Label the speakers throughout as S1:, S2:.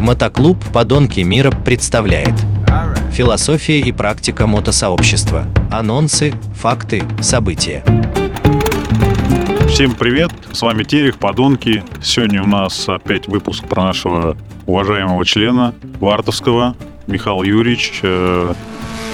S1: Мотоклуб «Подонки мира» представляет Философия и практика мотосообщества. Анонсы, факты, события.
S2: Всем привет, с вами Терех, Подонки. Сегодня у нас опять выпуск про нашего уважаемого члена Вартовского, Михаил Юрьевич.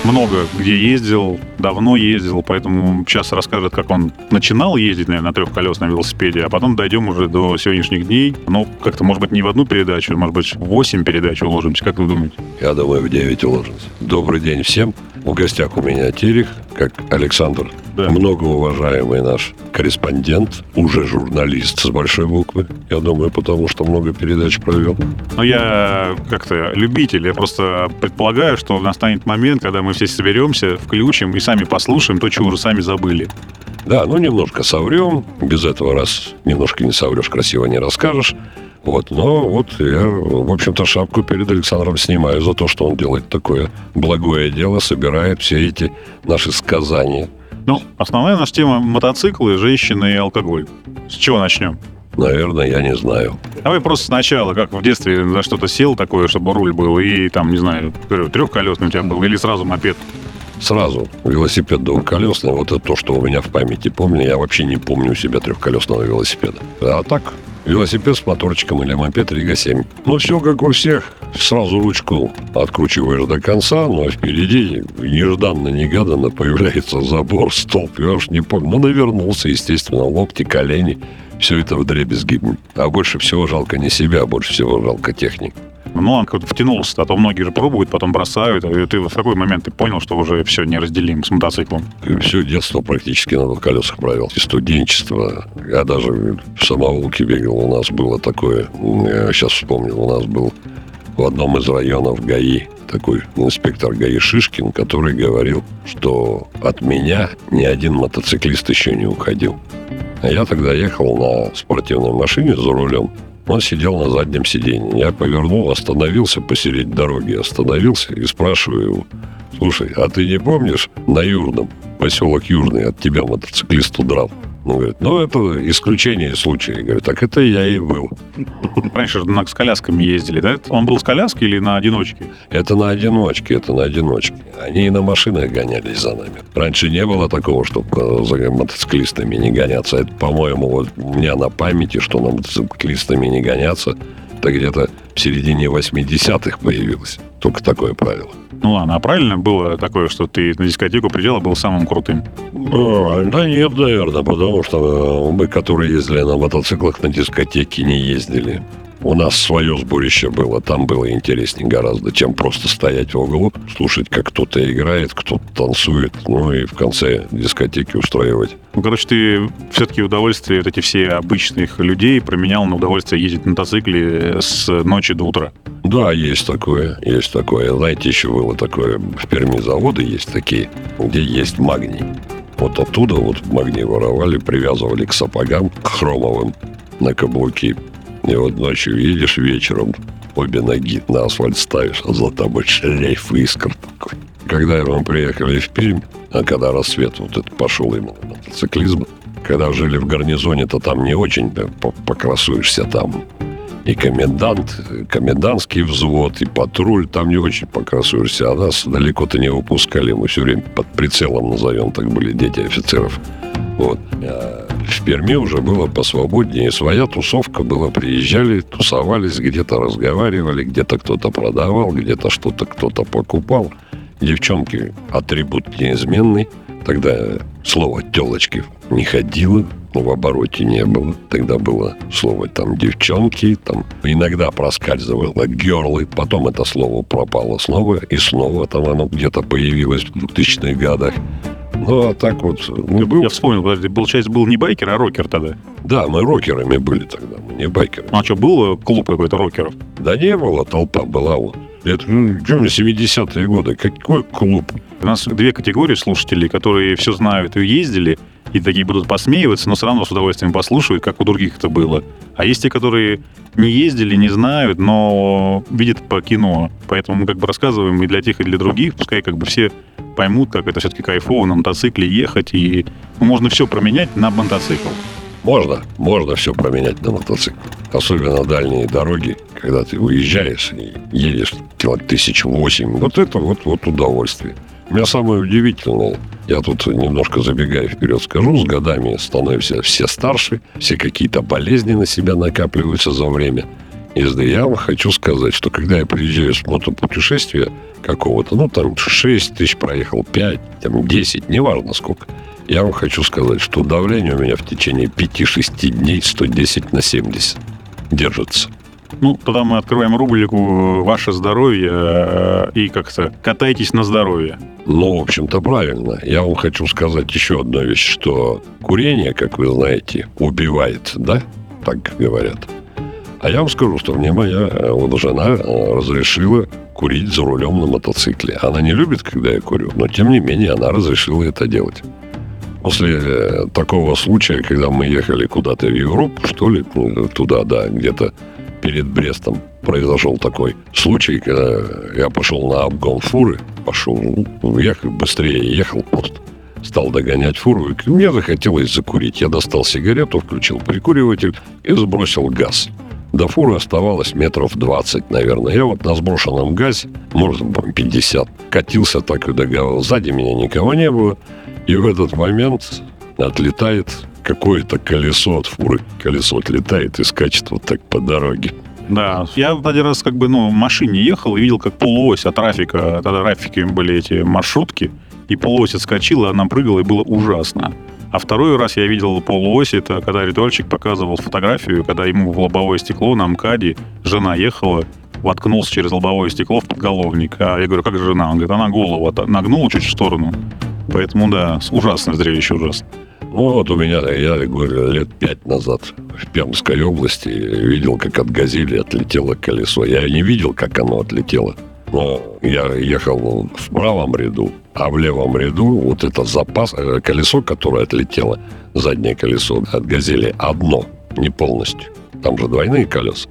S2: Много где ездил, давно ездил, поэтому сейчас расскажет, как он начинал ездить, наверное, на трехколесном велосипеде, а потом дойдем уже до сегодняшних дней. Ну, как-то, может быть, не в одну передачу, может быть, в 8 передач уложимся. Как вы думаете?
S3: Я думаю, в 9 уложимся. Добрый день всем. В гостях у меня Терех, как Александр,
S2: Да.
S3: многоуважаемый наш корреспондент, уже журналист с большой буквы. Я думаю, потому что много передач провел.
S2: Но я как-то любитель, я просто предполагаю, что настанет момент, когда мы все соберемся, включим и сами послушаем то, чего уже сами забыли.
S3: Да, ну немножко соврем. Без этого раз немножко не соврешь, красиво не расскажешь. Вот, но вот я, в общем-то, шапку перед Александром снимаю за то, что он делает такое благое дело, собирает все эти наши сказания.
S2: Ну, основная наша тема – мотоциклы, женщины и алкоголь. С чего начнем?
S3: Наверное, я не знаю.
S2: Давай просто сначала, как в детстве за что-то сел такое, чтобы руль был, и там, не знаю, трехколесный у тебя был, или сразу мопед.
S3: Сразу велосипед двухколесный, вот это то, что у меня в памяти помню. Я вообще не помню у себя трехколесного велосипеда. А так, велосипед с моторчиком или мопед Рига 7. Ну, все как у всех. Сразу ручку откручиваешь до конца, но впереди нежданно-негаданно появляется забор, столб. Я уж не помню. Ну, навернулся, естественно, локти, колени. Все это в дребезги. А больше всего жалко не себя, а больше всего жалко техник.
S2: Ну, он как-то втянулся, а то многие же пробуют, потом бросают. И ты в какой момент ты понял, что уже все неразделим с мотоциклом?
S3: Все детство практически на двух колесах провел. И студенчество. Я даже в самоволке бегал. У нас было такое, я сейчас вспомнил, у нас был в одном из районов ГАИ такой инспектор ГАИ Шишкин, который говорил, что от меня ни один мотоциклист еще не уходил. А я тогда ехал на спортивной машине за рулем. Он сидел на заднем сиденье. Я повернул, остановился посередине дороги, остановился и спрашиваю его, слушай, а ты не помнишь на Юрном, поселок Южный, от тебя мотоциклист удрал? Он говорит, ну, это исключение случая. Я говорю, так это я и был.
S2: Раньше же на- с колясками ездили, да? Он был с коляской или на одиночке?
S3: Это на одиночке, это на одиночке. Они и на машинах гонялись за нами. Раньше не было такого, чтобы за мотоциклистами не гоняться. Это, по-моему, вот у меня на памяти, что на мотоциклистами не гоняться, это где-то в середине 80-х появилось. Только такое правило.
S2: Ну ладно, а правильно было такое, что ты на дискотеку придела был самым крутым?
S3: Да нет, наверное, потому что э, мы, которые ездили на мотоциклах, на дискотеки не ездили. У нас свое сборище было, там было интереснее гораздо, чем просто стоять в углу, слушать, как кто-то играет, кто-то танцует, ну и в конце дискотеки устраивать.
S2: Ну, короче, ты все-таки удовольствие вот эти все обычных людей променял на удовольствие ездить на мотоцикле с ночи до утра.
S3: Да, есть такое, есть такое. Знаете, еще было такое, в Перми заводы есть такие, где есть магний. Вот оттуда вот магний воровали, привязывали к сапогам, к хромовым, на каблуки. И вот ночью едешь вечером, обе ноги на асфальт ставишь, а за тобой шлейф искр такой. Когда мы приехали в Пермь, а когда рассвет вот это пошел именно мотоциклизм, когда жили в гарнизоне, то там не очень покрасуешься там. И комендант, комендантский взвод, и патруль, там не очень покрасуешься. А нас далеко-то не выпускали. Мы все время под прицелом, назовем так, были дети офицеров. Вот. А в Перми уже было посвободнее. Своя тусовка была. Приезжали, тусовались, где-то разговаривали, где-то кто-то продавал, где-то что-то кто-то покупал. Девчонки атрибут неизменный. Тогда слово «телочки» не ходило, ну, в обороте не было. Тогда было слово там «девчонки», там иногда проскальзывало «герлы», потом это слово пропало снова, и снова там оно где-то появилось в 2000-х годах. Ну, а так вот, ну, был,
S2: Я вспомнил, подожди, получается, был не байкер, а рокер тогда.
S3: да, мы рокерами были тогда, мы не байкеры.
S2: А что, был клуб какой-то рокеров?
S3: Да не было, толпа была вот. Это, ну, чё мне, 70-е годы, какой клуб?
S2: У нас две категории слушателей, которые все знают и ездили, и такие будут посмеиваться, но все равно с удовольствием послушают, как у других это было. А есть те, которые не ездили, не знают, но видят по кино. Поэтому мы как бы рассказываем и для тех, и для других. Пускай как бы все поймут, как это все-таки кайфово на мотоцикле ехать. И ну, можно все променять на мотоцикл.
S3: Можно, можно все поменять на мотоцикл. Особенно дальние дороги, когда ты уезжаешь и едешь километров тысяч восемь. Вот это вот, вот удовольствие. У меня самое удивительное, я тут немножко забегая вперед скажу, с годами становимся все старше, все какие-то болезни на себя накапливаются за время езды. Я вам хочу сказать, что когда я приезжаю с мотопутешествия какого-то, ну, там 6 тысяч проехал, 5, там 10, неважно сколько, я вам хочу сказать, что давление у меня в течение 5-6 дней 110 на 70 держится.
S2: Ну, тогда мы открываем рубрику «Ваше здоровье» э, и как-то катайтесь на здоровье.
S3: Ну, в общем-то, правильно. Я вам хочу сказать еще одну вещь, что курение, как вы знаете, убивает, да? Так говорят. А я вам скажу, что мне моя э, вот жена э, разрешила курить за рулем на мотоцикле. Она не любит, когда я курю, но тем не менее она разрешила это делать. После такого случая, когда мы ехали куда-то в Европу, что ли, туда, да, где-то перед Брестом произошел такой случай, когда я пошел на обгон фуры, пошел, ну, ехал быстрее, ехал просто стал догонять фуру, и мне захотелось закурить. Я достал сигарету, включил прикуриватель и сбросил газ. До фуры оставалось метров 20, наверное. Я вот на сброшенном газе, может, 50, катился так и договор. Сзади меня никого не было. И в этот момент отлетает какое-то колесо от фуры. Колесо отлетает и скачет вот так по дороге.
S2: Да, я один раз как бы, ну, в машине ехал и видел, как полуось от трафика, тогда трафики были эти маршрутки, и полуось отскочила, она прыгала, и было ужасно. А второй раз я видел полуось, это когда ритуальщик показывал фотографию, когда ему в лобовое стекло на МКАДе жена ехала, воткнулся через лобовое стекло в подголовник. А я говорю, как же жена? Он говорит, она голову нагнула чуть в сторону. Поэтому, да, ужасное зрелище, ужасно.
S3: Ну, вот у меня, я говорю, лет пять назад в Пермской области видел, как от «Газели» отлетело колесо. Я не видел, как оно отлетело. Но я ехал в правом ряду, а в левом ряду вот это запас, э, колесо, которое отлетело, заднее колесо от «Газели», одно, не полностью. Там же двойные колеса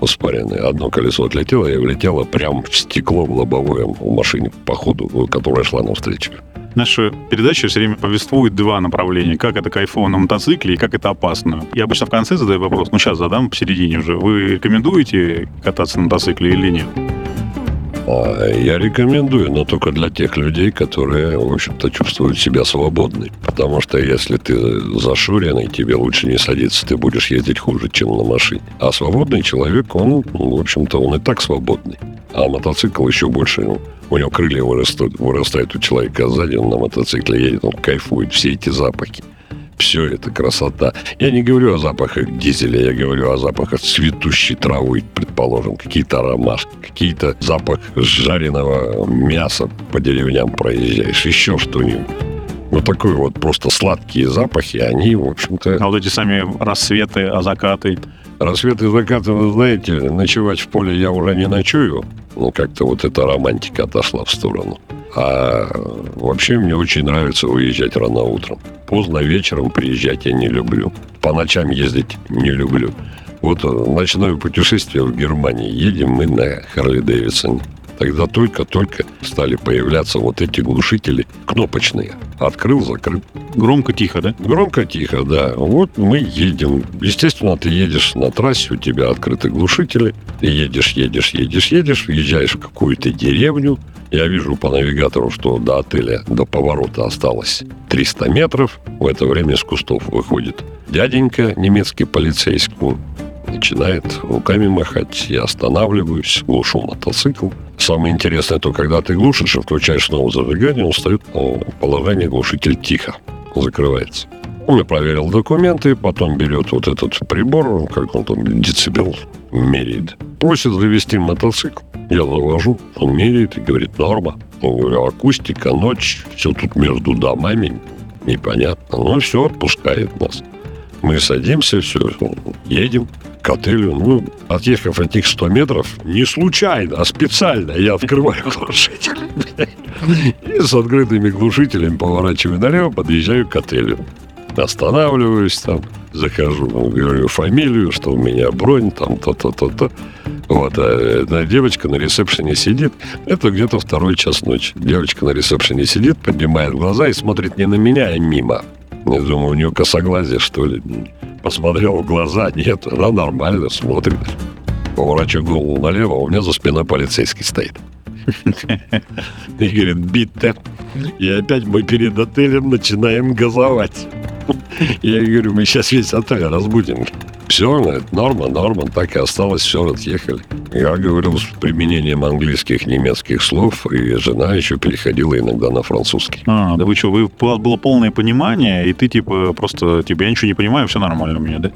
S3: успаренные. Одно колесо отлетело и влетело прямо в стекло в лобовое у машине по ходу, которая шла навстречу.
S2: Наша передача все время повествует два направления. Как это кайфово на мотоцикле и как это опасно. Я обычно в конце задаю вопрос, ну сейчас задам посередине уже. Вы рекомендуете кататься на мотоцикле или нет?
S3: А, я рекомендую, но только для тех людей, которые, в общем-то, чувствуют себя свободной. Потому что если ты зашуренный, тебе лучше не садиться, ты будешь ездить хуже, чем на машине. А свободный человек, он, в общем-то, он и так свободный. А мотоцикл еще больше, ну, у него крылья вырастают, вырастают у человека сзади, он на мотоцикле едет, он кайфует, все эти запахи все это красота. Я не говорю о запахах дизеля, я говорю о запахах цветущей травы, предположим, какие-то ромашки, какие-то запах жареного мяса по деревням проезжаешь, еще что-нибудь. Вот такой вот просто сладкие запахи, они, в общем-то...
S2: А вот эти сами рассветы, а закаты?
S3: Рассветы и закаты, вы знаете, ночевать в поле я уже не ночую. Ну, как-то вот эта романтика отошла в сторону. А вообще мне очень нравится уезжать рано утром. Поздно вечером приезжать я не люблю. По ночам ездить не люблю. Вот ночное путешествие в Германии. Едем мы на Харли Дэвидсоне. Тогда только-только стали появляться вот эти глушители кнопочные. Открыл, закрыл.
S2: Громко-тихо, да?
S3: Громко-тихо, да. Вот мы едем. Естественно, ты едешь на трассе, у тебя открыты глушители. Ты едешь, едешь, едешь, едешь, въезжаешь в какую-то деревню. Я вижу по навигатору, что до отеля, до поворота осталось 300 метров. В это время из кустов выходит дяденька немецкий полицейский начинает руками махать. Я останавливаюсь, глушу мотоцикл. Самое интересное, то когда ты глушишь и включаешь снова зажигание, он встает в положение глушитель тихо, закрывается. Он проверил документы, потом берет вот этот прибор, как он там, децибел, меряет. Просит завести мотоцикл. Я завожу, он меряет и говорит, норма. Я говорю, акустика, ночь, все тут между домами, непонятно. Ну, все, отпускает нас. Мы садимся, все, едем к отелю. Ну, отъехав этих 100 метров, не случайно, а специально я открываю глушитель. И с открытыми глушителями поворачиваю налево, подъезжаю к отелю. Останавливаюсь там, захожу, говорю фамилию, что у меня бронь, там то-то-то-то. Вот, а одна девочка на ресепшене сидит, это где-то второй час ночи. Девочка на ресепшене сидит, поднимает глаза и смотрит не на меня, а мимо. Я думаю, у нее косоглазие, что ли. Посмотрел в глаза, нет, она нормально смотрит. Поворачиваю голову налево, а у меня за спиной полицейский стоит. И говорит, битте. И опять мы перед отелем начинаем газовать. Я говорю, мы сейчас весь отель разбудим. Все, это норма, норма, так и осталось, все, отъехали. Я говорил с применением английских, немецких слов, и жена еще переходила иногда на французский.
S2: А, да вы что, вы, было полное понимание, и ты типа просто, типа, я ничего не понимаю, все нормально у меня, да?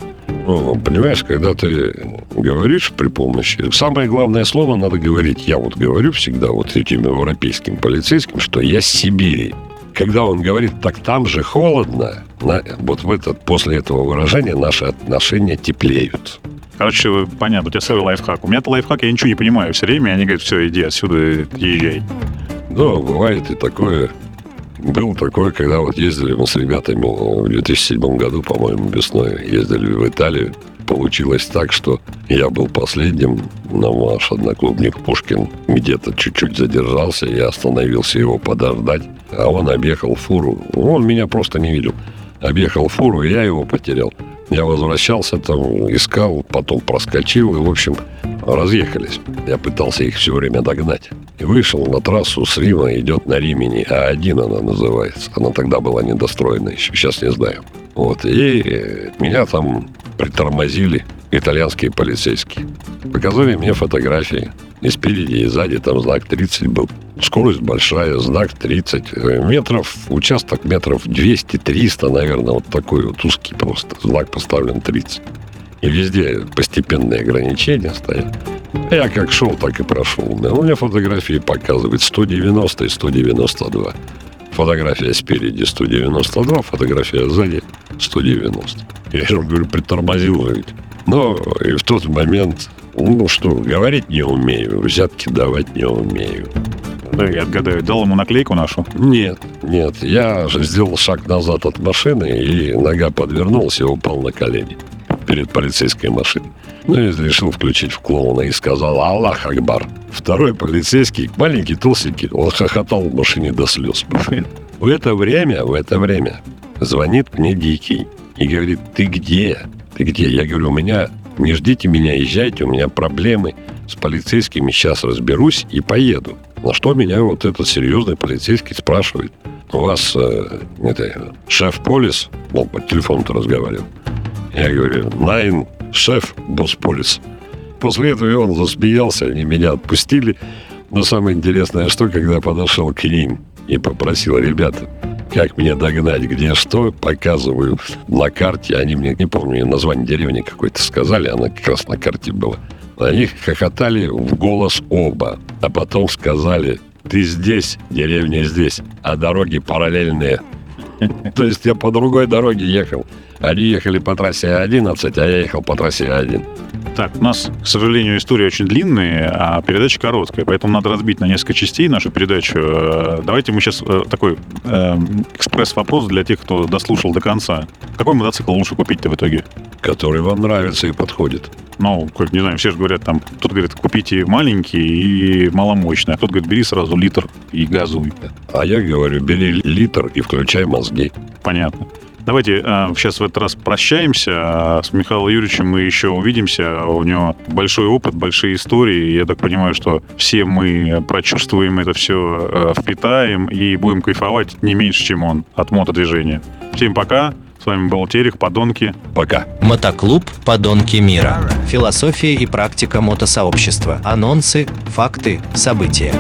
S3: Ну, понимаешь, когда ты говоришь при помощи... Самое главное слово надо говорить. Я вот говорю всегда вот этим европейским полицейским, что я с Сибири когда он говорит, так там же холодно, на, вот в этот, после этого выражения наши отношения теплеют.
S2: Короче, понятно, у тебя свой лайфхак. У меня-то лайфхак, я ничего не понимаю все время, они говорят, все, иди отсюда, езжай.
S3: Да, бывает и такое. Был такое, когда вот ездили мы с ребятами в 2007 году, по-моему, весной, ездили в Италию. Получилось так, что я был последним, но наш одноклубник Пушкин где-то чуть-чуть задержался, я остановился его подождать а он объехал фуру. Он меня просто не видел. Объехал фуру, и я его потерял. Я возвращался там, искал, потом проскочил, и, в общем, разъехались. Я пытался их все время догнать. И вышел на трассу с Рима, идет на Римени, А1 она называется. Она тогда была недостроена еще, сейчас не знаю. Вот, и меня там притормозили итальянские полицейские. Показали мне фотографии. И спереди, и сзади там знак 30 был. Скорость большая, знак 30 метров, участок метров 200-300, наверное, вот такой вот узкий просто. Знак поставлен 30. И везде постепенные ограничения стоят. Я как шел, так и прошел. У меня фотографии показывают 190 и 192. Фотография спереди 192, фотография сзади 190. Я же говорю, притормозил ведь. Но и в тот момент, ну что, говорить не умею, взятки давать не умею.
S2: Да, я отгадаю, дал ему наклейку нашу?
S3: Нет, нет. Я же сделал шаг назад от машины, и нога подвернулась и упал на колени перед полицейской машиной. Ну и решил включить в клоуна и сказал «Аллах Акбар». Второй полицейский, маленький, толстенький, он хохотал в машине до слез. В это время, в это время звонит мне Дикий и говорит «Ты где? Ты где?» Я говорю «У меня не ждите меня, езжайте, у меня проблемы с полицейскими, сейчас разберусь и поеду. На что меня вот этот серьезный полицейский спрашивает. У вас э, шеф полис, он по телефону-то разговаривал. Я говорю, найн, шеф, босс полис. После этого он засмеялся, они меня отпустили. Но самое интересное, что когда я подошел к ним и попросил, ребята, как меня догнать, где что, показываю на карте. Они мне, не помню, название деревни какой-то сказали, она как раз на карте была. Они хохотали в голос оба, а потом сказали, ты здесь, деревня здесь, а дороги параллельные. То есть я по другой дороге ехал. Они ехали по трассе 11, а я ехал по трассе 1.
S2: Так, у нас, к сожалению, история очень длинная, а передача короткая, поэтому надо разбить на несколько частей нашу передачу. Э, давайте мы сейчас э, такой э, экспресс-вопрос для тех, кто дослушал до конца. Какой мотоцикл лучше купить-то в итоге?
S3: Который вам нравится и подходит.
S2: Ну, как, не знаю, все же говорят там, кто-то говорит, купите маленький и маломощный, а кто-то говорит, бери сразу литр и газуй.
S3: А я говорю, бери литр и включай мозги.
S2: Понятно. Давайте э, сейчас в этот раз прощаемся. А с Михаилом Юрьевичем мы еще увидимся. У него большой опыт, большие истории. Я так понимаю, что все мы прочувствуем это все, э, впитаем и будем кайфовать не меньше, чем он от мотодвижения. Всем пока. С вами был Терех, Подонки.
S3: Пока.
S1: Мотоклуб «Подонки мира». Философия и практика мотосообщества. Анонсы, факты, события.